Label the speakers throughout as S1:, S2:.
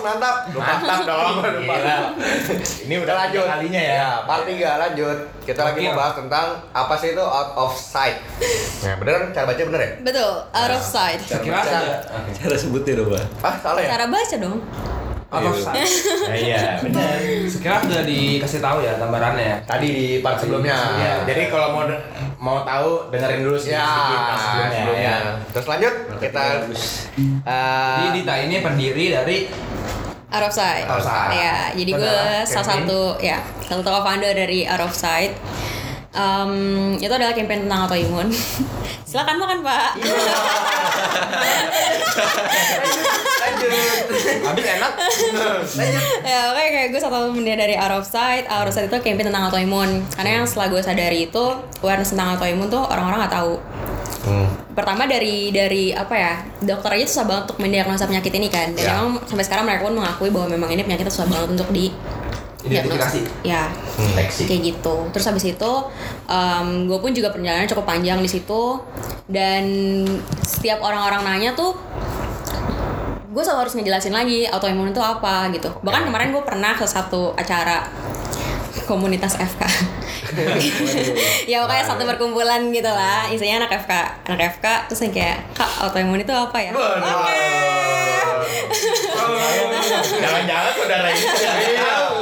S1: mantap. Lu mantap dong.
S2: Gila. Ini udah
S1: lanjut
S2: tiga kalinya ya.
S1: Ya, part 3 lanjut. Kita lagi
S3: Oke.
S1: mau bahas tentang apa sih itu out of sight. Nah, bener kan cara baca bener ya?
S4: Betul, out of sight.
S3: Kira ada
S2: Cara sebutnya dong, Pak.
S1: Ah, salah ya?
S4: Cara baca dong.
S3: Out of sight.
S2: Nah, iya, benar.
S3: Sekira sudah dikasih tahu ya gambarannya.
S1: Tadi di part sebelumnya.
S2: Iya. Jadi kalau mau mau tahu dengerin dulu sih
S1: Ya,
S2: sedikit pas sebelumnya.
S1: sebelumnya.
S2: ya.
S1: Terus lanjut kita eh,
S3: Jadi Dita ini pendiri dari
S4: Out of sight.
S1: Out of sight.
S4: Ya, jadi gue salah satu ya salah satu founder dari Out of sight. Em, itu adalah campaign tentang autoimun. Silakan makan pak.
S1: lanjut.
S4: ya oke kayak gue satu pendiri dari Out of Sight Out of Sight itu campaign tentang autoimun karena yang setelah gue sadari itu awareness tentang autoimun tuh orang-orang nggak tahu
S1: Hmm.
S4: pertama dari dari apa ya dokter aja susah banget untuk mendiagnosa penyakit ini kan dan
S1: Ya.
S4: memang sampai sekarang mereka pun mengakui bahwa memang ini penyakit susah banget untuk di
S3: Identifikasi.
S4: ya
S2: Deteksi.
S4: kayak gitu terus habis itu gue pun juga perjalanan cukup panjang di situ dan setiap orang-orang nanya tuh gue selalu harus ngejelasin lagi autoimun itu apa gitu. Bahkan kemarin gue pernah ke satu acara komunitas FK ya pokoknya satu perkumpulan gitu lah. Isinya anak FK anak FK terus yang kayak kak autoimun itu apa ya? Oke.
S2: Jangan-jangan saudara tahu.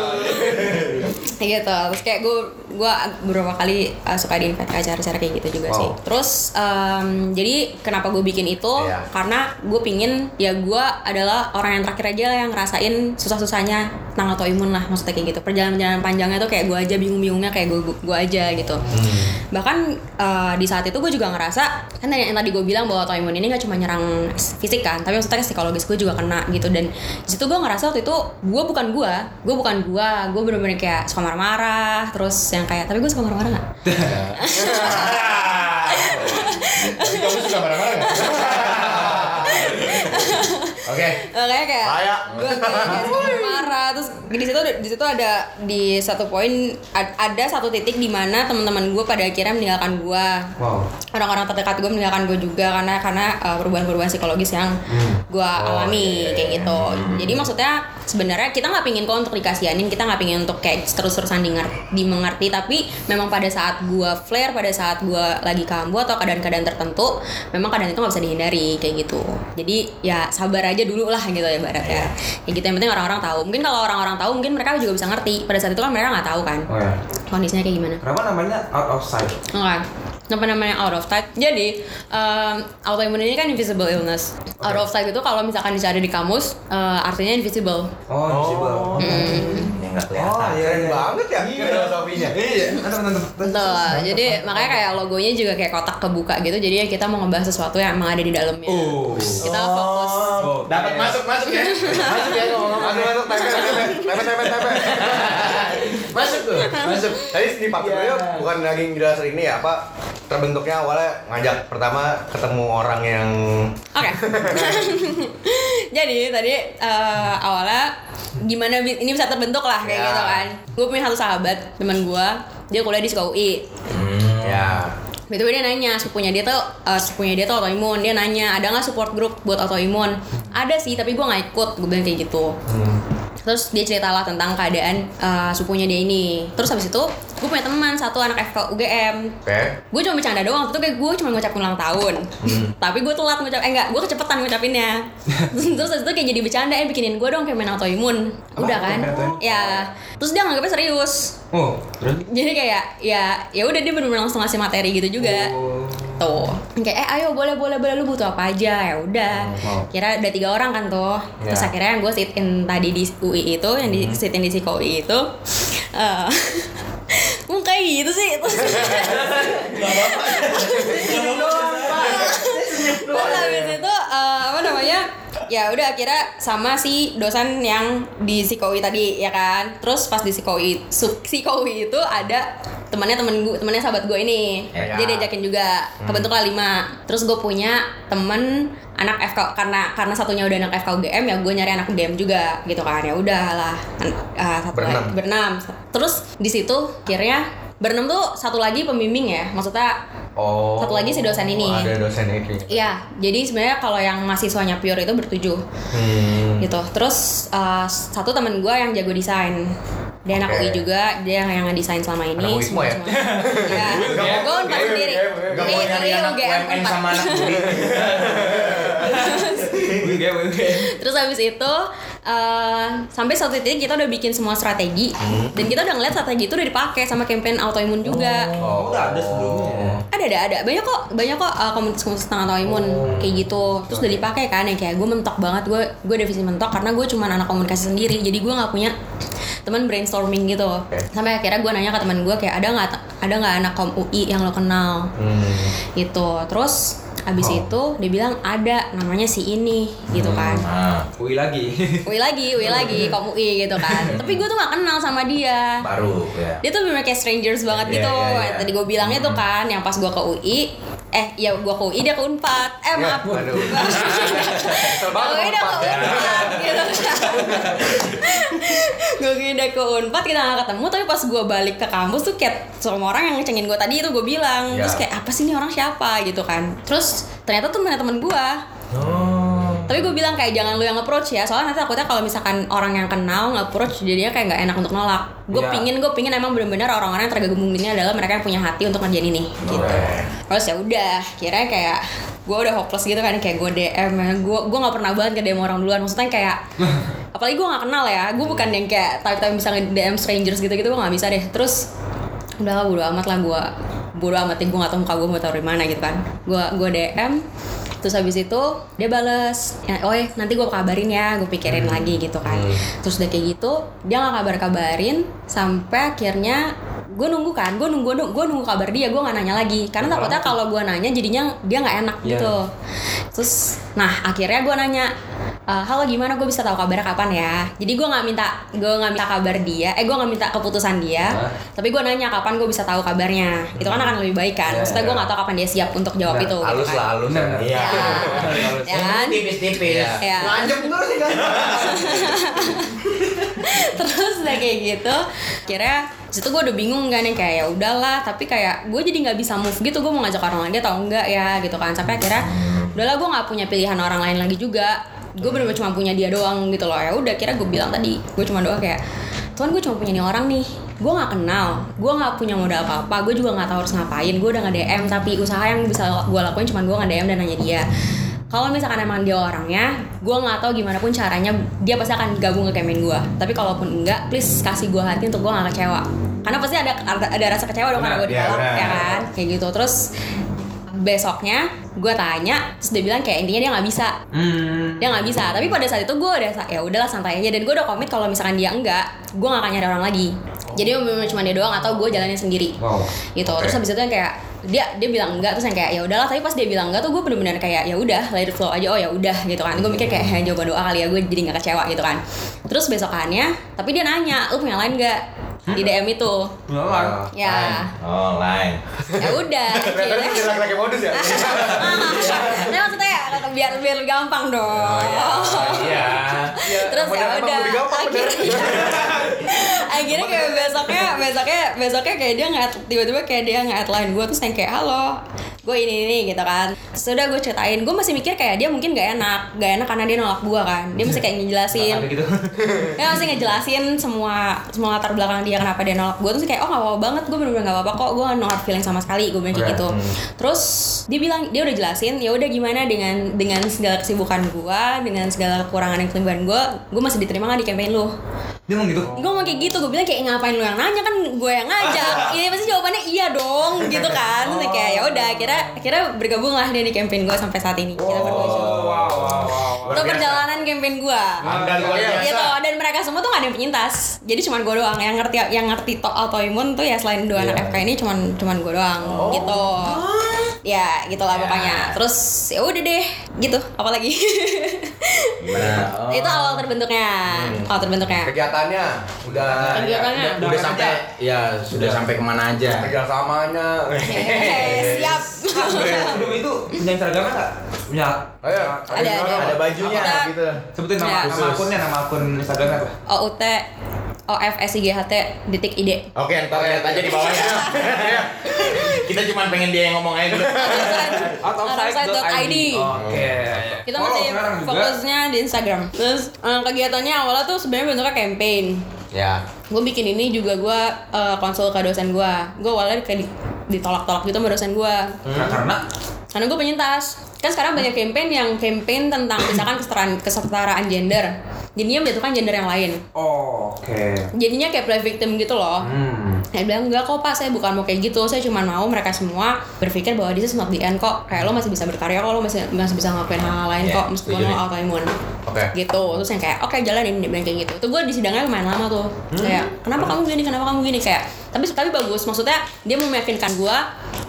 S4: gitu terus kayak gue gue beberapa kali uh, suka di invite ke acara-acara kayak gitu juga
S1: Wow.
S4: sih terus em, jadi kenapa gue bikin itu?
S1: Iya.
S4: karena gue pingin ya gue adalah orang yang terakhir aja yang ngerasain susah-susahnya tentang autoimun lah maksudnya kayak gitu. Perjalanan-perjalanan panjangnya tuh kayak gue aja bingung-bingungnya kayak gue gue aja gitu. Bahkan uh, di saat itu gue juga ngerasa kan yang, yang tadi gue bilang bahwa autoimun ini gak cuma nyerang fisik kan tapi maksudnya psikologis gue juga kena gitu. Dan di situ gue ngerasa waktu itu gue bukan gue gue bukan gue gue bener-bener kayak suka marah-marah terus yang kayak tapi gue suka marah-marah nggak
S2: kamu suka marah-marah nggak? Oke.
S4: Kayak
S1: Kayak.
S4: gue kayak, marah terus di situ di situ ada di satu poin ad- ada satu titik di mana teman-teman gue pada akhirnya meninggalkan gue
S3: Wow.
S4: orang-orang terdekat gue meninggalkan gue juga karena karena uh, perubahan-perubahan psikologis yang gue alami kayak gitu. Jadi maksudnya sebenarnya kita nggak pingin kok untuk dikasihanin kita nggak pingin untuk kayak terus-terusan dimengerti. Tapi memang pada saat gue flare pada saat gue lagi kambuh atau keadaan-keadaan tertentu memang keadaan itu nggak bisa dihindari kayak gitu. Jadi ya sabar aja dulu lah gitu ya barat ya kayak gitu yang penting orang-orang tahu. Mungkin kalau orang-orang tahu mungkin mereka juga bisa ngerti pada saat itu kan mereka nggak tahu kan
S3: Oh ya.
S4: kondisinya kayak gimana
S3: Kenapa namanya out of sight?
S4: Oke. Apa namanya out of sight? Jadi um, autoimun ini kan invisible illness. Out of sight itu kalau misalkan dicari di kamus uh, artinya invisible.
S3: Oh, invisible.
S2: Yang nggak kelihatan.
S3: Oh, iya,
S1: Keren
S3: iya.
S1: banget ya
S3: Iya.
S1: filosofinya.
S3: Iya.
S4: Betul. Jadi makanya kayak logonya juga kayak kotak kebuka gitu. Jadi ya kita mau ngebahas sesuatu yang emang ada di dalamnya.
S3: Oh.
S4: Kita fokus.
S3: Oh,
S2: Dapat masuk masuk ya.
S1: Masuk ya ngomong masuk masuk tempe tempe tempe tempe tempe. Masuk tuh. Masuk. Tadi di part sebelumnya bukan lagi ngejelasin ini ya apa terbentuknya awalnya ngajak pertama ketemu orang yang
S4: Oke. Jadi tadi eh, awalnya gimana ini bisa terbentuk lah kayak
S1: Ya.
S4: gitu kan. Gue punya satu sahabat teman gue, dia kuliah di sekolah UI.
S1: ya
S4: Itu dia nanya, sepupunya dia tuh, eh, sepupunya dia tuh autoimun. Dia nanya, ada nggak support group buat autoimun? Ada sih, tapi gue nggak ikut. Gue bilang kayak gitu. Terus dia ceritalah tentang keadaan eh, sepupunya dia ini. Terus habis itu, gue punya teman satu anak FK UGM.
S1: oke
S4: Gue cuma bercanda doang, waktu itu kayak gue cuma ngucapin ulang tahun. Tapi gue telat ngucap, eh enggak, gue kecepatan ngucapinnya. terus habis itu kayak jadi bercanda, eh bikinin gue dong kayak main autoimun. Udah kan? Ya. Terus dia nganggapnya serius.
S3: Oh, terus?
S4: Jadi kayak ya ya udah dia benar-benar langsung ngasih materi gitu juga.
S3: Oh.
S4: Tuh. Kayak eh ayo boleh boleh boleh lu butuh apa aja ya udah.
S3: Wow.
S4: Kira udah tiga orang kan tuh. Terus
S1: Ya.
S4: akhirnya yang gue sit in tadi di UI itu yang di sit in di Siko UI itu Mau kayak gitu sih Terus Terus habis itu eh, Apa namanya Ya udah akhirnya sama si dosen yang di Sikowi tadi ya kan Terus pas di Sikowi itu ada temannya temen gue temannya sahabat gue ini
S1: Ya.
S4: dia diajakin juga kebentuklah lima terus gue punya temen anak FK karena karena satunya udah anak FK UGM ya gue nyari anak UGM juga gitu kan ya udahlah An- ah, satu
S1: Berenam.
S4: lagi- berenam terus di situ akhirnya berenam tuh satu lagi pembimbing ya maksudnya
S1: Oh.
S4: Satu lagi si dosen ini.
S1: Ada dosen ini.
S4: Iya, jadi sebenarnya kalau yang mahasiswanya pure itu bertujuh
S1: Hmm.
S4: gitu. Terus uh, satu temen gue yang jago desain, dia anak
S1: Oke.
S4: UI juga, dia yang yang ngedesain selama ini.
S1: Anak UI semua ya?
S4: Iya, gue unpad sendiri.
S2: Gak mau
S4: Ini-
S2: nyari anak UMN sama anak.
S4: Terus habis itu eh, sampai suatu titik kita udah bikin semua strategi dan kita udah ngeliat strategi itu udah dipakai sama campaign autoimun juga.
S1: Oh.
S3: Udah ada sebelumnya.
S4: Ada ada ada banyak kok banyak kok uh, komunitas-komunitas tentang autoimun kayak gitu. Terus udah dipakai kan ya kayak gue mentok banget gue gue divisi mentok karena gue cuma anak komunikasi sendiri jadi gue nggak punya teman brainstorming gitu. Sampai akhirnya gue nanya ke teman gue kayak ada nggak ada nggak anak kom UI yang lo kenal
S1: Hmm.
S4: gitu. Terus abis itu dia bilang ada namanya si ini gitu kan.
S2: Nah,
S3: Ui lagi.
S4: UI lagi, UI lagi, kom UI gitu kan. Tapi gue tuh gak kenal sama dia.
S2: baru ya.
S4: Dia tuh bener kayak strangers banget
S2: Iya,
S4: gitu.
S2: iya, iya.
S4: Tadi gue bilangnya tuh kan, yang pas gue ke UI, eh ya gue ke UI dia ke Unpad. Eh
S1: Ya,
S4: maaf. Gua- Gue udah ke
S1: Unpad ya.
S4: Gitu Gue udah ke Unpad kita gak ketemu Tapi pas gue balik ke kampus tuh kayak Semua orang yang ngecengin gue tadi itu gue bilang
S1: Ya.
S4: Terus kayak apa sih ini orang siapa gitu kan Terus ternyata tuh temen-temen gue
S2: Oh.
S4: Tapi gue bilang kayak jangan lu yang approach ya. Soalnya nanti takutnya kalau misalkan orang yang kenal nge-approach jadinya kayak nggak enak untuk nolak. Gue
S3: Iya.
S4: pingin gue pingin emang bener-bener orang-orang yang tergabung ini adalah mereka yang punya hati untuk ngerjain ini gitu. Terus ya udah kira kayak gue udah hopeless gitu kan kayak gue DM ya. Gue gue nggak pernah banget ke DM orang duluan. Maksudnya kayak apalagi gue nggak kenal ya. Gue bukan yang kayak type type bisa DM strangers gitu gitu gue nggak bisa deh. Terus udah lah bodo amat lah gue bodo amat gue nggak tahu muka gue mau taruh di mana gitu kan. Gue gue DM terus habis itu dia bales. Ya, oh ya, nanti gue kabarin ya gue pikirin lagi gitu kan. Terus udah kayak gitu dia nggak kabar kabarin sampai akhirnya gue nunggu kan gue nunggu gue nunggu kabar dia gue nggak nanya lagi. Karena takutnya kalau gue nanya jadinya dia nggak enak
S3: Iya.
S4: gitu. Terus nah akhirnya gue nanya "Eh, halo gimana gue bisa tahu kabarnya kapan ya jadi gue nggak minta gue nggak minta kabar dia eh gue nggak minta keputusan dia
S3: Hah?
S4: tapi gue nanya kapan gue bisa tahu kabarnya itu kan akan lebih baik kan
S3: Iya,
S4: maksudnya gue
S3: iya.
S4: nggak tahu kapan dia siap untuk jawab
S3: Nah,
S4: itu gitu
S1: Halus
S4: kan.
S1: lah, halus.
S3: Bener,
S1: ya.
S3: bener.
S2: Iya.
S4: ya kan
S2: Tipis-tipis.
S4: ya
S1: Lanjut terus sih kan.
S4: terus udah kayak gitu kira situ gue udah bingung kan yang kayak ya udahlah tapi kayak gue jadi nggak bisa move gitu gue mau ngajak orang lagi atau enggak ya gitu kan sampai akhirnya udahlah gue nggak punya pilihan orang lain lagi juga gue bener-bener cuma punya dia doang gitu loh. Ya udah kira gue bilang tadi gue cuma doang kayak Tuhan gue cuma punya nih orang nih. Gue nggak kenal. Gue nggak punya modal apa apa gue juga nggak tahu harus ngapain. Gue udah nge DM tapi usaha yang bisa gue lakuin cuma gue nge DM dan nanya dia. Kalau misalkan emang dia orangnya gue nggak tahu gimana pun caranya dia pasti akan gabung ke kemen gue tapi kalaupun enggak please kasih gue hati untuk gue gak kecewa. Karena pasti ada ada, rasa kecewa dong karena gue ditolak
S2: benar.
S4: ya kan? Kayak gitu. Terus besoknya gue tanya terus dia bilang kayak intinya dia nggak bisa.
S3: Hmm.
S4: dia nggak bisa. Tapi pada saat itu gue udah ya udahlah santai aja. Dan gue udah komit kalau misalkan dia enggak gue gak akan nyari orang lagi. Jadi memang cuma dia doang atau gue jalanin sendiri.
S3: Wow.
S4: gitu. Terus habis itu yang kayak dia dia bilang enggak. Terus yang kayak ya udahlah. Tapi pas dia bilang enggak tuh gue bener-bener kayak ya udah let it flow aja. Oh ya udah gitu kan. Gue mikir kayak "Ya, jawaban doa kali ya gue jadi nggak kecewa gitu kan. Terus besokannya tapi dia nanya lu punya lain nggak di DM itu.
S3: Beneran.
S4: ya.
S2: Oh, lain.
S4: ya udah
S1: Ternyata
S4: akhirnya.
S1: dia laki-laki modus ya.
S4: nah maksudnya ya, biar biar gampang dong.
S2: Iya.
S4: terus ya udah. akhirnya akhirnya kayak besoknya besoknya besoknya kayak dia nggak tiba-tiba kayak dia nggak line gue terus yang kayak halo gue ini ini gitu kan. Sudah gue ceritain gue masih mikir kayak dia mungkin gak enak gak enak karena dia nolak gue kan. Dia masih kayak ngejelasin.
S3: Gitu.
S4: dia masih ngejelasin semua semua latar belakang dia kenapa dia nolak gue terus kayak oh gak apa-apa banget gue bener-bener gak apa-apa kok. Gue no hard feeling sama sekali gue bilang kayak gitu. Terus dia bilang dia udah jelasin ya udah gimana dengan dengan segala kesibukan gue dengan segala kekurangan dan kelebihan gue gue masih diterima gak di campaign lu
S3: Dia ngomong gitu.
S4: gue ngomong kayak gitu gue bilang kayak ngapain lu yang nanya? Kan gue yang ngajak. Ini pasti jawabannya iya dong gitu kan. Terus kayak ya udah akhirnya akhirnya bergabung lah dia di campaign gue sampai saat ini. Kita berdua.
S3: wow, wow, wow.
S4: itu perjalanan campaign gue
S2: Anda luar biasa.
S4: gitu dan mereka semua tuh gak ada yang penyintas. Jadi cuman gue doang. Yang ngerti yang ngerti to autoimun tuh ya selain dua anak FK ini cuman cuman gue doang gitu ya gitulah pokoknya terus ya udah deh gitu apalagi?
S2: Oh.
S4: itu awal terbentuknya awal terbentuknya
S1: Kegiatannya udah
S4: Kegiatannya.
S1: udah,
S2: Udah sampai ya sudah sampai ke mana aja?
S1: kerjasamanya.
S4: Eh, siap
S3: Sebelum itu punya Instagramnya nggak? Punya.
S4: Ada, ada.
S1: ada bajunya gitu.
S3: Sebutin nama,
S4: Ya.
S3: nama akunnya, nama akun Instagramnya apa?
S4: OUT OFSIGHT detik ide
S2: Oke, ntar lihat aja di bawah ya. Kita cuma pengen dia yang ngomong aja dulu.
S4: Outside.id.
S3: Oke.
S4: Kita masih fokusnya di Instagram. Terus eh, kegiatannya awalnya tuh sebenarnya bentuknya campaign.
S1: Ya.
S4: Gue bikin ini juga gue eh, konsul ke dosen gue. Gue awalnya kayak di- ditolak-tolak gitu sama dosen gue.
S3: Nah, karena
S4: Karena gue penyintas. Kan sekarang banyak campaign yang campaign tentang misalkan kesetaraan, kesetaraan gender. Jadinya menjatuhkan gender yang lain.
S3: oh, oke.
S4: Jadinya kayak play victim gitu loh.
S3: Hmm.
S4: Saya bilang enggak kok pak, saya bukan mau kayak gitu. Saya cuma mau mereka semua berpikir bahwa this is not the end kok. Kayak lo masih bisa berkarya kok, lo masih masih bisa ngelakuin hal-hal lain
S2: Iya,
S4: kok meskipun lo autoimun.
S1: Oke.
S4: Gitu. Terus yang kayak oke jalanin dia bilang kayak gitu. Tuh gue di sidangnya lumayan lama tuh. Kayak kenapa kamu gini? Kenapa kamu gini? Kayak tapi tapi bagus. Maksudnya dia mau meyakinkan gue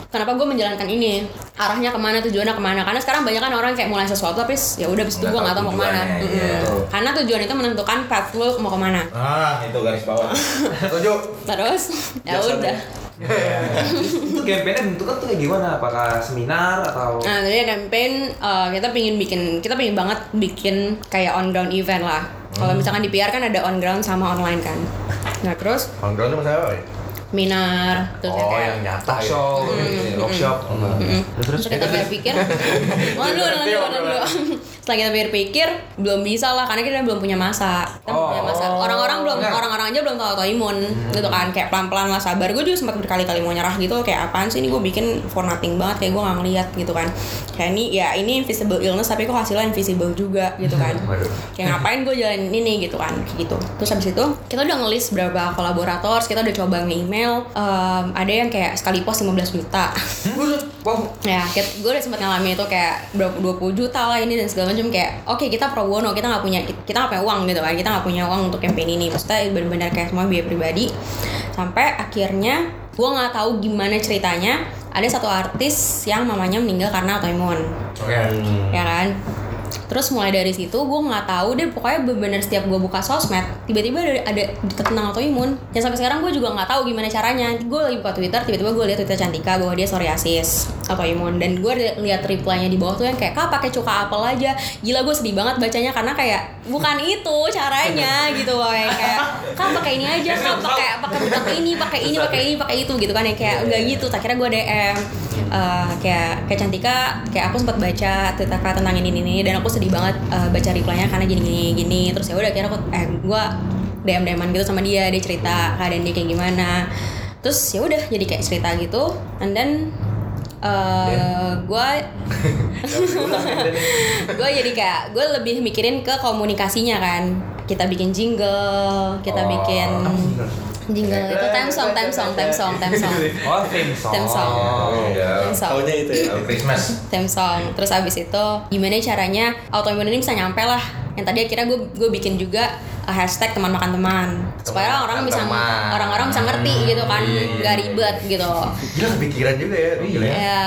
S4: kenapa gue menjalankan ini arahnya ke mana tujuannya ke mana karena sekarang banyak kan orang kayak mulai sesuatu tapi ya udah abis itu gue nggak
S2: tahu
S4: mau ke mana
S2: tujuannya,
S4: Mm-mm.
S2: iya.
S4: karena tujuan itu menentukan path lo mau ke mana
S2: Ah, itu garis bawah.
S1: Setuju.
S4: terus ya udah
S3: itu campaign-nya bentuknya tuh kayak gimana? Apakah seminar atau
S4: Nah, jadi campaign uh, kita pingin bikin, kita pingin banget bikin kayak on ground event lah. Kalau misalkan di PR kan ada on ground sama online kan. Nah terus
S1: On ground itu masalah apa ya?
S4: Minar terus
S1: Oh,
S4: kayak
S1: yang nyata ya.
S3: show, workshop?
S4: Mm-mm.
S3: Terus
S4: Terus kita pikir, waduh, nanti nanti dulu. Setelah kita pikir-pikir, belum bisa lah karena kita belum punya masa. Kita belum punya masa.
S3: Oh,
S4: Orang-orang belum,
S3: benar.
S4: Aja belum tahu autoimun, gitu kan. Kayak pelan-pelan lah sabar. Gue juga sempat berkali-kali mau nyerah gitu. Kayak apaan sih ini gue bikin for nothing banget. Kayak gue nggak ngeliat gitu kan. Kayak ini ya ini invisible illness tapi kok hasilnya invisible juga gitu kan. Kayak ngapain gue jalanin ini gitu kan. Gitu. Terus habis itu kita udah ngelis berapa kolaborator. Kita udah coba nge-email. Em, ada yang kayak sekali post 15 juta.
S3: Wow,
S4: ya gue udah sempat ngalamin itu kayak berapa 20 juta lah ini dan segala macam kayak oke kita pro bono kita nggak punya kita nggak punya uang gitu kan kita nggak punya uang untuk campaign ini maksudnya benar-benar kayak semua biaya pribadi. Sampai akhirnya gue nggak tahu gimana ceritanya ada satu artis yang mamanya meninggal karena autoimun
S2: Oke.
S4: ya kan terus mulai dari situ gue nggak tahu deh pokoknya bener-bener setiap gue buka sosmed tiba-tiba ada ada tentang autoimun yang sampai sekarang gue juga nggak tahu gimana caranya. Gue lagi buka twitter tiba-tiba gue lihat twitter Cantika bahwa dia psoriasis autoimun dan gue lihat reply-nya di bawah tuh yang kayak kak pakai cuka apel aja. Gila gue sedih banget bacanya karena kayak bukan itu caranya gitu loh yang kayak kak pakai ini aja kak pakai pakai pakai ini pakai ini pakai ini pakai itu gitu kan ya. Kayak enggak gitu. Akhirnya gue dm eh, kayak kayak Cantika kayak aku sempat baca tentang tentang ini ini dan aku sedih banget eh, baca reply-nya karena gini gini gini. Terus ya udah akhirnya aku eh gue dm dman gitu sama dia dia cerita keadaan dia kayak gimana. Terus ya udah jadi kayak cerita gitu. And then eh gue gue jadi kayak gue lebih mikirin ke komunikasinya kan. Kita bikin jingle kita
S2: Oh.
S4: bikin jingle itu time song time song time song time song
S3: oh theme song.
S4: Theme song.
S2: Oh, ya.
S4: Theme song.
S1: Taunya itu ya.
S2: Tahu Christmas.
S4: theme song terus abis itu gimana caranya autoimun ini bisa nyampe lah yang tadi akhirnya gue gue bikin juga hashtag teman makan teman. Supaya orang bisa
S1: teman.
S4: orang-orang bisa ngerti gitu kan
S1: Iya, iya,
S4: nggak
S1: iya.
S4: ribet gitu.
S1: Gila kepikiran juga ya. Gila ya.
S4: ya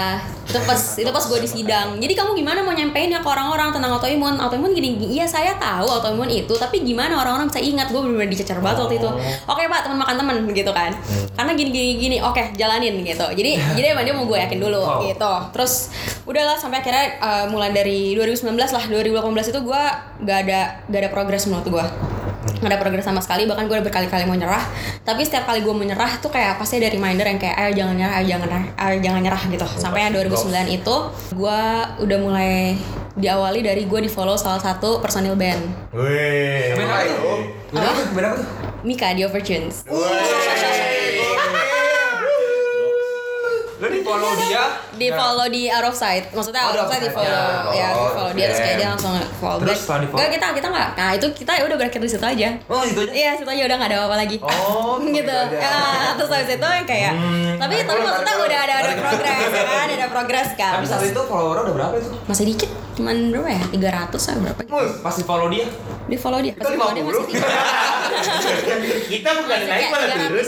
S4: itu pas itu pas gue di sidang. Jadi kamu gimana mau nyampein ya ke orang-orang tentang autoimun autoimun gini iya saya tahu autoimun itu tapi gimana orang-orang bisa ingat? Gue benar-benar dicecer banget waktu itu. Oke pak teman makan teman gitu kan. Karena gini gini gini oke jalanin gitu. Jadi jadi emang dia mau gue yakin dulu
S3: Wow.
S4: gitu. Terus udahlah sampai akhirnya uh, mulai dari 2019 lah 2018 itu gue gak ada gak ada progres menurut gue nggak ada progres sama sekali bahkan gue udah berkali-kali mau nyerah. Tapi setiap kali gue menyerah tuh kayak pasti ada reminder yang kayak ayo jangan nyerah ayo jangan nyerah ayo jangan nyerah gitu. Sampai yang 2009 itu gue udah mulai diawali dari gue di follow salah satu personil band.
S1: Wih.
S3: Band apa tuh? Band apa tuh? Band apa tuh?
S4: Mika di Overtunes.
S3: Lo di follow dia?
S4: di follow di out of sight maksudnya out of sight di follow ya di
S1: Oh,
S4: follow dia terus kayak dia langsung follow
S3: Terus setelah?
S4: Nggak, kita kita nggak nah itu kita ya udah berakhir di situ aja
S3: Oh itu aja.
S4: Iya, situ aja udah gak ada apa-apa lagi.
S1: Oh,
S4: gitu.
S1: gitu.
S4: Ya, terus habis itu kayak tapi tapi
S1: tarik
S4: maksudnya udah ada ada progres ya kan, ada progres kan.
S3: Tapi saat itu follower udah berapa itu?
S4: masih dikit, cuman berapa ya? 300 atau berapa? gitu.
S3: Pasti follow dia.
S4: Di follow dia. Pasti follow dia masih
S1: 50.
S2: Kita bukan naik malah
S4: 300.
S2: turun.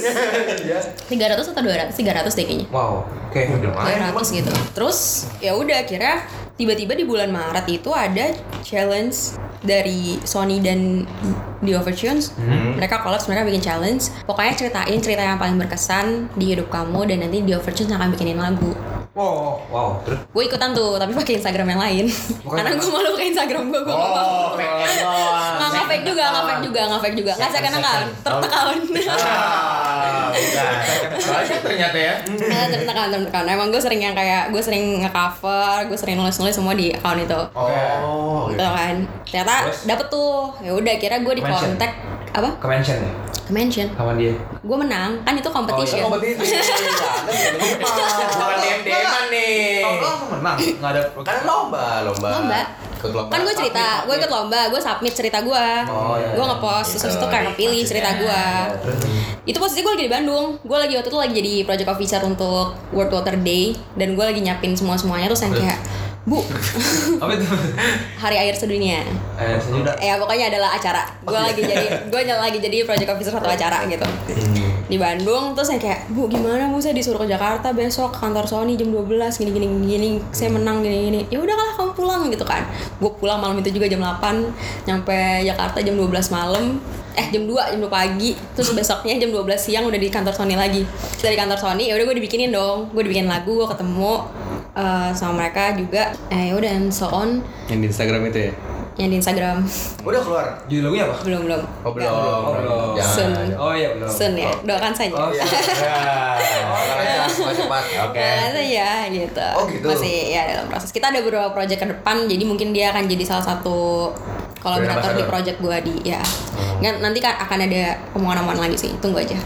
S1: Ya.
S4: 300 atau 200? 300 deh kayaknya.
S3: Wow. Oke.
S1: Lumayan,
S4: 300 gitu. Terus ya udah akhirnya tiba-tiba di bulan Maret itu ada challenge dari Sony dan The Overtunes. Mereka collab mereka bikin challenge. Pokoknya ceritain cerita yang paling berkesan di hidup kamu dan nanti The Overtunes akan bikinin lagu.
S3: Wow. Wow. Terus
S4: gue ikutan tuh tapi pakai Instagram yang lain
S3: Bukan
S4: karena gue malu pakai Instagram gue gue
S2: Oh,
S4: mau
S2: doang.
S4: nggak fake juga nggak fake juga nggak fake juga nggak saya nggak
S2: Second.
S4: tertekan
S2: Ah. Soalnya ternyata ya.
S4: Ya, tertekan, tertekan. Emang gue sering yang kayak gue sering nge-cover, gue sering nulis-nulis semua di account itu.
S1: Oh,
S4: Gitu kan. Ternyata
S3: Terus?
S4: dapet tuh. Ya udah kira gue di kontak apa?
S3: Ke mention ya?
S4: Ke mention.
S3: Sama dia.
S4: Gue menang, kan itu competition.
S1: kompetisi.
S2: Bukan DM-DM-an nih.
S3: Oh, langsung menang. Enggak ada
S1: Kan lomba, lomba.
S4: Lomba.
S1: Ikut lomba.
S4: kan gue cerita, gue ikut lomba, gue submit cerita gue,
S3: Oh, iya.
S4: gue ngepost, terus itu kayak kepilih cerita gue. Itu posisi gue lagi di Bandung, gue lagi waktu itu lagi jadi project officer untuk World Water Day, dan gue lagi nyiapin semua semuanya terus yang kayak, bu,
S3: Apa itu?
S4: Hari Air Sedunia.
S3: Eh,
S4: Ya pokoknya adalah acara. Gue lagi jadi, gue lagi jadi project officer satu acara gitu di Bandung. Terus yang kayak, bu gimana bu saya disuruh ke Jakarta besok ke kantor Sony jam 12 gini gini gini. Saya menang gini gini. Ya udah kalah kamu pulang gitu kan. Gue pulang malam itu juga jam 8 nyampe Jakarta jam 12 malam. Eh jam 2 jam 2 pagi. Terus besoknya jam 12 siang udah di kantor Sony lagi. Dari kantor Sony ya udah gue dibikinin dong. Gue dibikin lagu, gue ketemu eh, sama mereka juga. Eh ya udah and so on
S1: Yang di Instagram itu ya?
S4: Yang di Instagram
S1: Udah keluar.
S3: Judul lagunya apa?
S4: belum belum
S1: Oh, belum.
S3: Oh, belum.
S1: Jangan.
S4: Sun.
S3: Oh iya belum.
S4: Sun ya doakan saja
S3: Oh,
S1: Iya. Ya. Masih cepat.
S2: Oke.
S4: Doakan saja gitu
S1: Oh, gitu.
S4: masih ya dalam proses kita ada beberapa project ke depan jadi mungkin dia akan jadi salah satu kolaborator di project gua di ya Nggak, nanti kan akan ada omongan-omongan lagi sih tunggu aja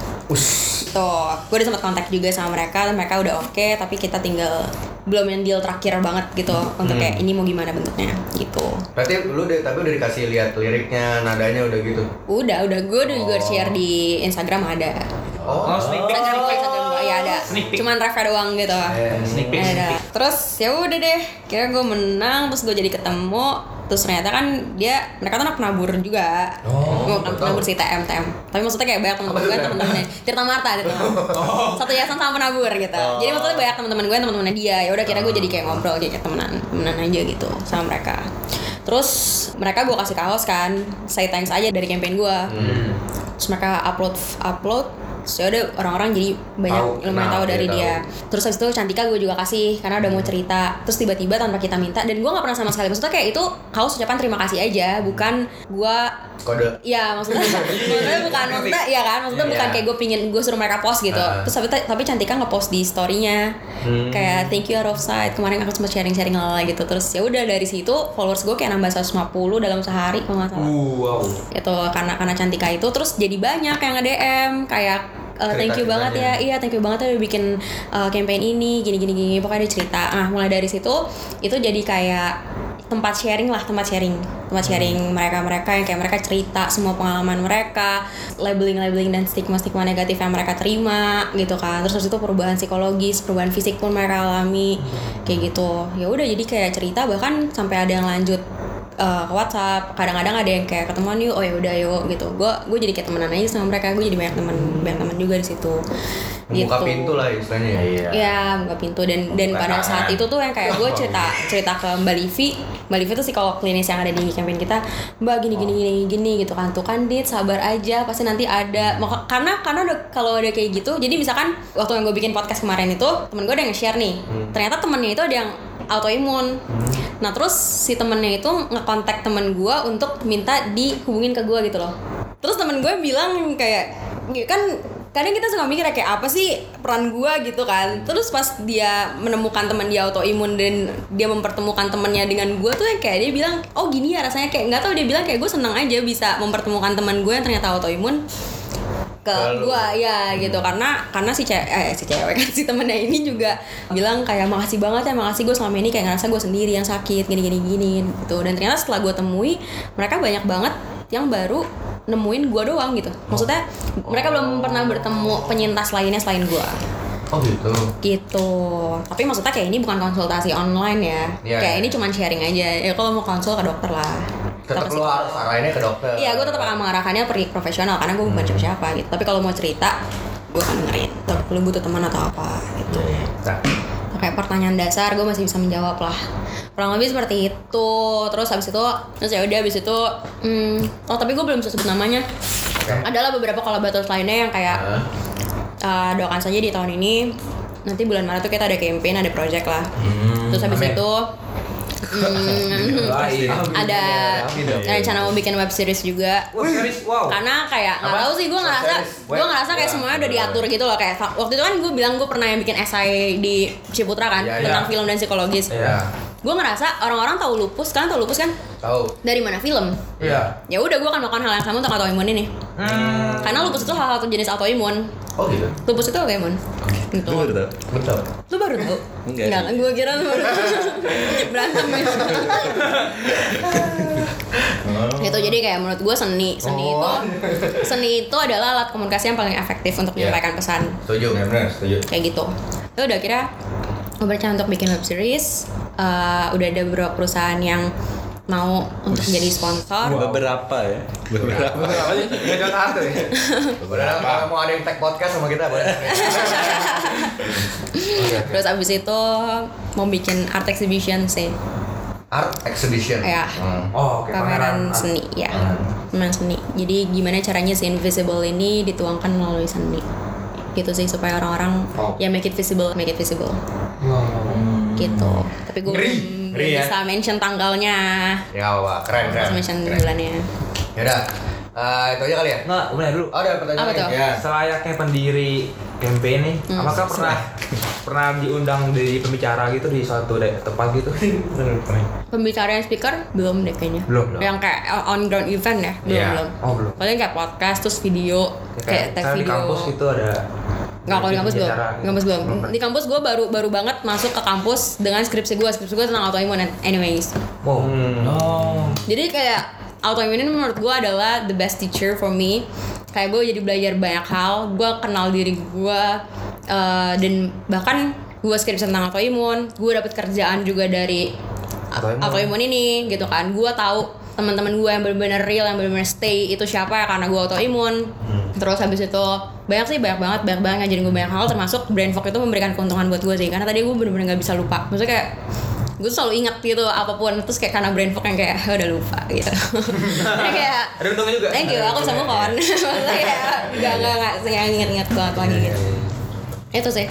S4: tuh gue udah sempat kontak juga sama mereka dan mereka udah oke tapi kita tinggal belum yang deal terakhir banget gitu untuk kayak ini mau gimana bentuknya gitu.
S1: Berarti lu deh, tapi udah dikasih lihat liriknya, nadanya udah gitu.
S4: udah udah. Gue udah juga share di Instagram ada.
S3: Oh, sneak peek.
S4: Instagram Instagram gue ya ada.
S3: Sneak peek.
S4: cuman review doang gitu.
S3: Eh, sneak peek,
S4: ada. Terus ya udah deh. Kira gue menang terus gue jadi ketemu terus ternyata kan dia mereka tuh anak penabur juga.
S1: Oh,
S4: gue penabur sih TM TM tapi maksudnya kayak banyak teman-teman gue teman-temannya Tirta Marta Tirta Marta. Satu yayasan sama penabur gitu.
S1: Oh.
S4: jadi maksudnya banyak teman-teman gue teman-temannya dia. Ya udah kira gue jadi kayak ngobrol kayak temenan temenan aja gitu sama mereka. Terus mereka gue kasih kaos kan. Say thanks aja dari campaign gue
S1: Hmm.
S4: terus mereka upload upload terus ya udah orang-orang jadi banyak
S1: Tahu,
S4: lumayan
S1: kenal,
S4: tahu dari
S1: dia.
S4: dia terus habis itu Cantika gue juga kasih karena udah mau cerita. Terus tiba-tiba tanpa kita minta dan gue nggak pernah sama sekali. Maksudnya kayak itu kaos ucapan terima kasih aja bukan gue
S1: Kode.
S4: Iya maksudnya maksudnya bukan maksudnya ya kan? Maksudnya
S1: Iya.
S4: bukan kayak gue pingin gue suruh mereka post gitu.
S1: Ah.
S4: terus tapi tapi Cantika ngepost di storynya.
S1: Hmm.
S4: kayak thank you out of sight. Kemarin aku sempat sharing sharing lala gitu. Terus ya udah dari situ followers gue kayak nambah 150 dalam sehari kalau nggak salah.
S3: Uh, wow.
S4: itu karena karena cantika itu terus jadi banyak yang nge DM kayak uh, thank you banget ya. Iya thank you banget ya udah bikin uh, campaign ini gini gini gini pokoknya dia cerita. Nah mulai dari situ itu jadi kayak tempat sharing lah tempat sharing. Tempat sharing mereka mereka yang kayak mereka cerita semua pengalaman mereka labeling labeling dan stigma stigma negatif yang mereka terima gitu kan. Terus habis itu perubahan psikologis perubahan fisik pun mereka alami kayak gitu. Ya udah jadi kayak cerita bahkan sampai ada yang lanjut uh, ke WhatsApp kadang-kadang ada yang kayak ketemuan yuk oh ya udah yuk gitu. Gue gue jadi kayak temenan aja sama mereka. Gue jadi banyak teman banyak teman juga di situ.
S1: Membuka
S4: gitu.
S1: pintu lah istilahnya ya.
S2: Iya.
S4: Iya, buka pintu. Dan dan pada
S2: Bukan.
S4: saat itu tuh yang kayak gue cerita cerita ke Mbak Livi, Mbak Livi tuh psikolog klinis yang ada di campaign kita, Mbak gini gini gini gini gitu kan, tuh kan dit sabar aja, pasti nanti ada, Maka, karena karena udah kalau ada kayak gitu, jadi misalkan waktu yang gue bikin podcast kemarin itu temen gue ada yang nge-share nih, ternyata temennya itu ada yang autoimun, nah terus si temennya itu ngekontak temen gue untuk minta dihubungin ke gue gitu loh, terus temen gue bilang kayak kan kadang kita suka mikir kayak apa sih peran gua? gitu kan. Terus pas dia menemukan teman dia autoimun dan dia mempertemukan temannya dengan gua tuh yang kayak dia bilang oh gini ya rasanya. Kayak nggak tahu dia bilang kayak gue seneng aja bisa mempertemukan teman gue yang ternyata autoimun ke
S1: Ke lu.
S4: gua ya gitu. Karena karena si cewek eh si cewek kan si temennya ini juga bilang kayak makasih banget ya makasih gue selama ini kayak ngerasa gue sendiri yang sakit gini gini gini gitu. Dan ternyata setelah gue temui mereka banyak banget yang baru nemuin gua doang gitu. Maksudnya mereka belum pernah bertemu penyintas lainnya selain gua.
S1: Oh gitu.
S4: gitu. Tapi maksudnya kayak ini bukan konsultasi online ya.
S1: Iya,
S4: kayak
S1: iya.
S4: ini cuman sharing aja. Ya kalau mau konsul ke dokter lah
S1: Tetap lu harus arahinnya ke dokter.
S4: Iya, gue tetap akan mengarahkannya pergi ke profesional karena gue bukan
S1: Hmm.
S4: siapa-siapa gitu. Tapi kalau mau cerita, gue akan dengerin. Tuh, lu butuh teman atau apa gitu.
S1: Nah,
S4: Kayak pertanyaan dasar gue masih bisa menjawab lah. Kurang lebih seperti itu. Terus habis itu, terus ya udah habis itu, hmm, oh tapi gue belum bisa sebut namanya.
S1: Oke.
S4: Adalah beberapa kolaborator lainnya yang kayak
S1: Hah?
S4: uh, doakan saja di tahun ini nanti bulan Maret tuh kita ada campaign ada project lah
S1: Hmm,
S4: terus habis
S3: amin.
S4: itu Hmm, ada rencana mau bikin web series juga.
S3: Serius? Wow.
S4: karena kayak nggak tahu sih gue ngerasa gue ngerasa kayak semuanya udah diatur gitu loh. Kayak waktu itu kan gue bilang gue pernah yang bikin esai di Ciputra kan
S1: Iya,
S4: tentang
S1: iya.
S4: film dan psikologis.
S1: Ya,
S4: gue ngerasa orang-orang tahu lupus kan tahu lupus kan
S1: tahu.
S4: dari mana film
S3: Iya.
S4: ya udah gue akan melakukan hal yang sama untuk autoimun ini
S3: Hmm.
S4: karena lupus itu salah satu jenis autoimun
S1: Oh gitu.
S4: lupus itu autoimun gitu
S5: Gue baru tau.
S1: Betul.
S4: lu baru tahu
S5: Enggak.
S4: Enggak, gue kira lu baru berantem ya gitu jadi kayak menurut gue seni seni
S1: Oh.
S4: itu seni itu adalah alat komunikasi yang paling efektif untuk
S1: Iya.
S4: menyampaikan pesan
S1: Setuju.
S2: Benar benar setuju.
S4: kayak gitu ya udah kira gue berencana untuk bikin web series Eh, udah ada beberapa perusahaan yang mau untuk jadi sponsor
S5: Beberapa ya. Beberapa.
S3: Nggak jual satu ya.
S1: Beberapa kalau mau ada yang tag podcast sama kita boleh.
S4: terus abis itu mau bikin art exhibition sih
S1: Art exhibition.
S4: ya
S1: Hmm.
S3: Oh, oke.
S4: pameran
S3: art.
S4: seni ya pameran seni jadi gimana caranya si invisible ini dituangkan melalui seni gitu sih supaya orang-orang
S3: Oh.
S4: ya make it visible make it visible gitu tapi gue
S1: Ngeri.
S4: belum
S2: Ngeri ya.
S4: bisa mention tanggalnya
S1: Ya apa-apa. Keren keren.
S4: bisa mention
S1: keren.
S4: bulannya
S1: Yaudah. Eh, itu aja kali ya.
S3: Nggak, gue nanya dulu.
S1: Oh, ada pertanyaan
S4: Apa
S1: lagi?
S4: tuh?
S2: Ya.
S3: Selayaknya pendiri campaign nih,
S4: Hmm.
S3: apakah pernah pernah diundang di pembicara gitu di suatu da- tempat gitu?
S4: Pembicara yang speaker belum deh kayaknya
S3: Belum, belum.
S4: yang kayak on ground event ya belum
S2: Iya.
S4: belum
S3: Oh, belum.
S4: paling kayak podcast terus video kayak tag
S3: saya di
S4: video
S3: kampus gitu ada
S4: Nggak, kalau di kampus belum. Di kampus belum. Di kampus gue baru baru banget masuk ke kampus dengan skripsi gue. Skripsi gue tentang autoimun anyways.
S3: Wow.
S2: Oh.
S4: Jadi kayak autoimun ini menurut gue adalah the best teacher for me. Kayak gue jadi belajar banyak hal. Gue kenal diri gue eh, dan bahkan gue skripsi tentang autoimun. Gue dapet kerjaan juga dari
S3: Autoimun.
S4: autoimun ini gitu kan. Gue tahu teman-teman gue yang benar-benar real yang benar-benar stay itu siapa ya karena gue autoimun. Terus habis itu banyak sih banyak banget banyak banget ngajarin gue banyak hal termasuk brain fog itu memberikan keuntungan buat gue sih karena tadi gue benar-benar nggak bisa lupa. Maksudnya kayak gue selalu ingat gitu apa pun terus kayak karena brain fog yang kayak "Ah, udah lupa gitu. Kayak
S3: Ada untungnya juga.
S4: Thank you, aku bisa move on. Maksudnya kayak gak, gak, gak, gak inget-inget banget lagi gitu itu sih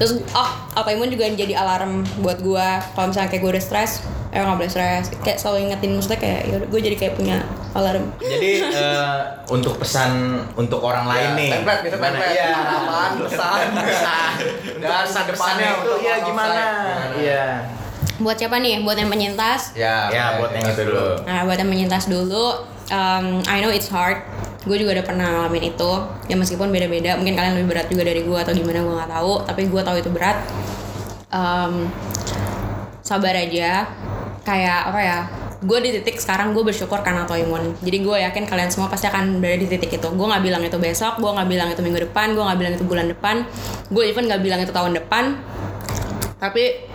S4: terus oh autoimun juga jadi alarm buat gua kalau misalnya kayak gue udah stres eh nggak boleh stres kayak selalu ingetin maksudnya kayak ya gue jadi kayak punya alarm
S2: Jadi eh, untuk pesan untuk orang lain
S1: Ya,
S2: nih.
S1: template gitu template.
S2: Iya.
S1: Harapan, pesan. Dan pesan depannya
S2: itu
S1: untuk
S2: iya
S1: orang
S2: gimana? Iya.
S4: buat siapa nih buat yang penyintas
S1: Ya,
S2: Ya, buat yang itu dulu.
S4: nah buat yang penyintas dulu um, I know it's hard gue juga udah pernah ngalamin itu. Ya meskipun beda-beda mungkin kalian lebih berat juga dari gue atau gimana gue nggak tahu. Tapi gue tahu itu berat. Um, sabar aja. Kayak apa ya gue di titik sekarang gue bersyukur karena autoimun jadi gue yakin kalian semua pasti akan berada di titik itu. Gue nggak bilang itu besok gue nggak bilang itu minggu depan gue nggak bilang itu bulan depan. Gue even nggak bilang itu tahun depan. Tapi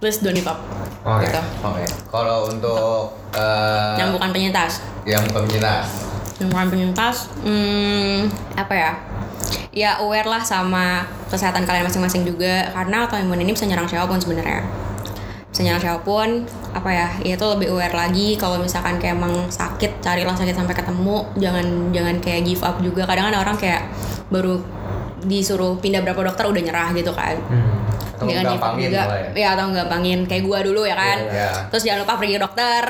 S4: please don't give up.
S3: Oke.
S4: gitu.
S1: Oke. Kalau untuk eh,
S4: yang bukan penyintas.
S1: yang penyintas.
S4: Yang bukan penyintas hmm, apa ya? Ya aware lah sama kesehatan kalian masing-masing juga. Karena autoimun ini bisa nyerang siapa pun sebenarnya. Bisa nyerang siapa pun apa ya? Ya itu lebih aware lagi. Kalau misalkan kayak emang sakit carilah sakit sampai ketemu. Jangan jangan kayak give up juga. Kadang kan orang kayak baru disuruh pindah berapa dokter udah nyerah gitu kan.
S3: Hmm.
S1: Atau
S4: Jangan
S1: gampangin
S4: juga
S1: ya.
S4: ya atau gampangin kayak gua dulu ya kan
S1: Iya.
S4: terus jangan lupa pergi ke dokter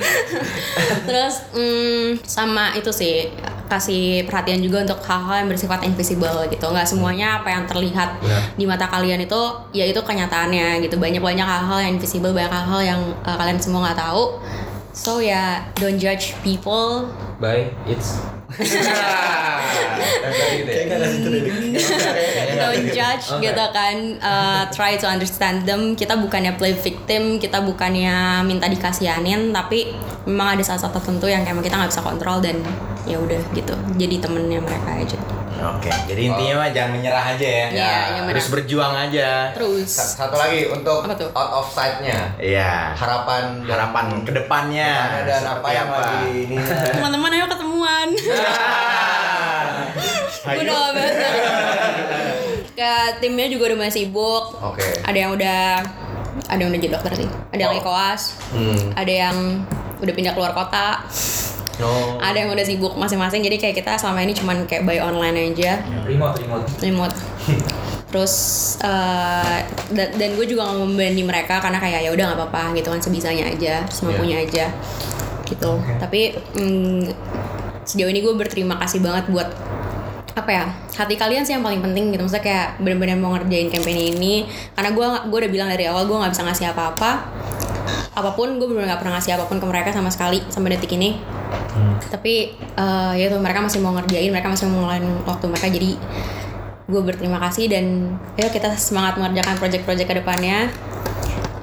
S4: terus hmm, sama itu sih kasih perhatian juga untuk hal-hal yang bersifat invisible gitu nggak semuanya apa yang terlihat di mata kalian itu ya itu kenyataannya gitu banyak banyak hal-hal yang invisible banyak hal-hal yang uh, kalian semua nggak tahu so ya don't judge people
S3: Bye. It's
S4: don't judge gitu kan Uh, try to understand them kita bukannya play victim kita bukannya minta dikasihanin tapi memang ada saat-saat tertentu yang emang kita nggak bisa kontrol dan ya udah gitu jadi temennya mereka aja
S2: Oke, jadi intinya mah jangan menyerah aja ya.
S4: Iya, jangan
S2: Terus berjuang aja.
S4: terus
S1: Sa- Satu lagi untuk out of sight-nya.
S2: Iya.
S1: Harapan
S2: Harapan ke
S1: depannya. Depannya dan apa yang lagi ini.
S4: teman-teman ayo
S2: Ayo.
S4: udah gak kayak timnya juga udah mulai sibuk
S1: Oke.
S4: ada yang udah ada yang udah jadi dokter sih ada yang lagi koas
S1: Hmm.
S4: ada yang udah pindah keluar kota
S1: Oh.
S4: Ada yang udah sibuk masing-masing. Jadi kayak kita selama ini cuman kayak buy online aja,
S3: Remote, remote.
S4: remote. Terus eh, dan, dan gue juga nggak membanding mereka karena kayak ya udah nggak apa-apa gitu kan sebisanya aja, semampunya aja gitu. Tapi mm, sejauh ini gue berterima kasih banget buat apa ya hati kalian sih yang paling penting gitu. Maksudnya kayak benar-benar mau ngerjain campaign ini. Karena gue gue udah bilang dari awal gue nggak bisa ngasih apa-apa. Apa pun gue benar nggak pernah ngasih apa pun ke mereka sama sekali sampai detik ini. Tapi eh, ya itu mereka masih mau ngerjain mereka masih mau ngelain waktu mereka. Jadi gue berterima kasih dan ayo kita semangat mengerjakan project-project ke depannya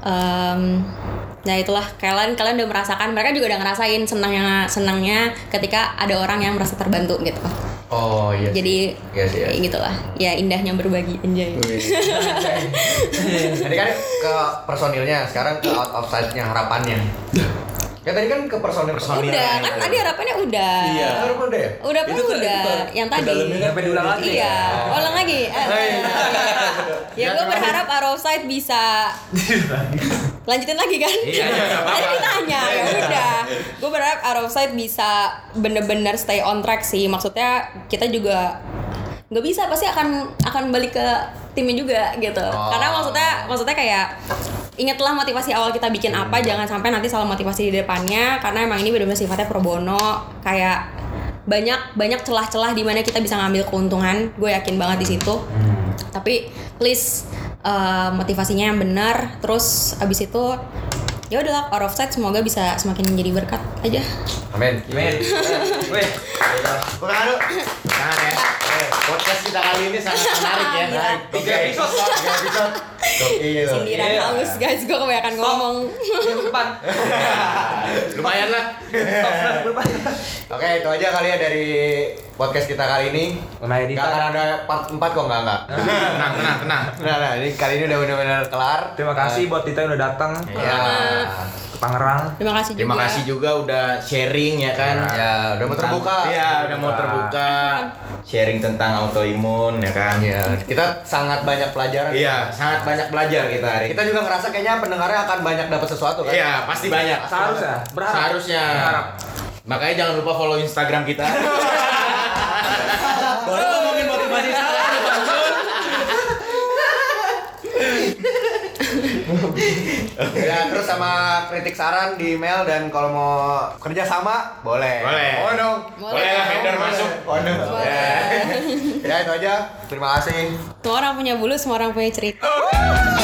S4: Em, nah itulah kalian kalian udah merasakan mereka juga udah ngerasain senangnya senangnya ketika ada orang yang merasa terbantu gitu
S1: Oh iya.
S4: jadi
S1: Iya sih, iya.
S4: ya gitulah ya indahnya berbagi anjay
S1: Tadi kan ke personilnya, sekarang ke out of sight-nya harapannya. Ya tadi kan ke personil personil.
S4: udah kan tadi harapannya udah
S5: Iya.
S1: Harapan udah ya?
S4: udah pun udah yang tadi
S5: kan
S3: Sampai diulang lagi.
S4: Iya, ulang lagi. Eh, ya gue berharap Arrow Side bisa lanjutin lagi kan?
S3: Iya, iya.
S4: Tadi ditanya, ya udah. Gue berharap Arrow Side bisa bener-bener stay on track sih. Maksudnya kita juga nggak bisa pasti akan akan balik ke timnya juga gitu.
S1: Oh.
S4: Karena maksudnya maksudnya kayak ingatlah motivasi awal kita bikin apa, jangan sampai nanti salah motivasi di depannya karena emang ini benar-benar sifatnya pro bono kayak banyak banyak celah-celah di mana kita bisa ngambil keuntungan gue yakin banget di situ tapi please uh, motivasinya yang benar terus abis itu ya udahlah out of sight semoga bisa semakin menjadi berkat aja
S1: Amin.
S3: Weh.
S1: Bukan anu.
S2: Nah ya, eh, podcast kita kali ini sangat menarik ya.
S3: Tiga episode.
S1: Tiga episode.
S4: Sindiran
S3: Iya.
S4: haus guys gue kebanyakan ngomong
S3: Yang depan.
S2: Lumayan lah.
S1: Oke, itu aja kali ya dari podcast kita kali ini. Gak akan ada part 4 kok, enggak, enggak.
S2: Tenang, tenang, tenang.
S1: Nah, nah, ini kali ini udah benar-benar kelar.
S3: Terima kasih buat Tita yang udah datang
S1: Ya.
S3: ke Tangerang.
S4: terima kasih juga
S2: Terima kasih juga udah sharing ya kan.
S1: Ya, udah mau terbuka.
S2: Iya, udah mau terbuka. Sharing tentang autoimun ya kan.
S1: Ya, kita sangat banyak pelajaran.
S2: Iya, sangat banyak belajar kita hari.
S1: Kita juga ngerasa kayaknya pendengarnya akan banyak dapat sesuatu kan?
S2: Iya, pasti banyak.
S3: Seharusnya. Berharap.
S2: Seharusnya.
S3: Berharap.
S2: Makanya jangan lupa follow Instagram kita.
S5: Baru ngomongin motivasi salah nih Bang Zul.
S1: Ya, terus sama kritik saran di email dan kalau mau kerja sama boleh.
S2: Boleh.
S1: Oh dong.
S4: Boleh.
S2: Boleh lah vendor masuk.
S1: Oh dong.
S4: Boleh.
S1: Ya. ya itu aja. Terima kasih.
S4: semua orang punya bulu semua orang punya cerita
S2: Oh.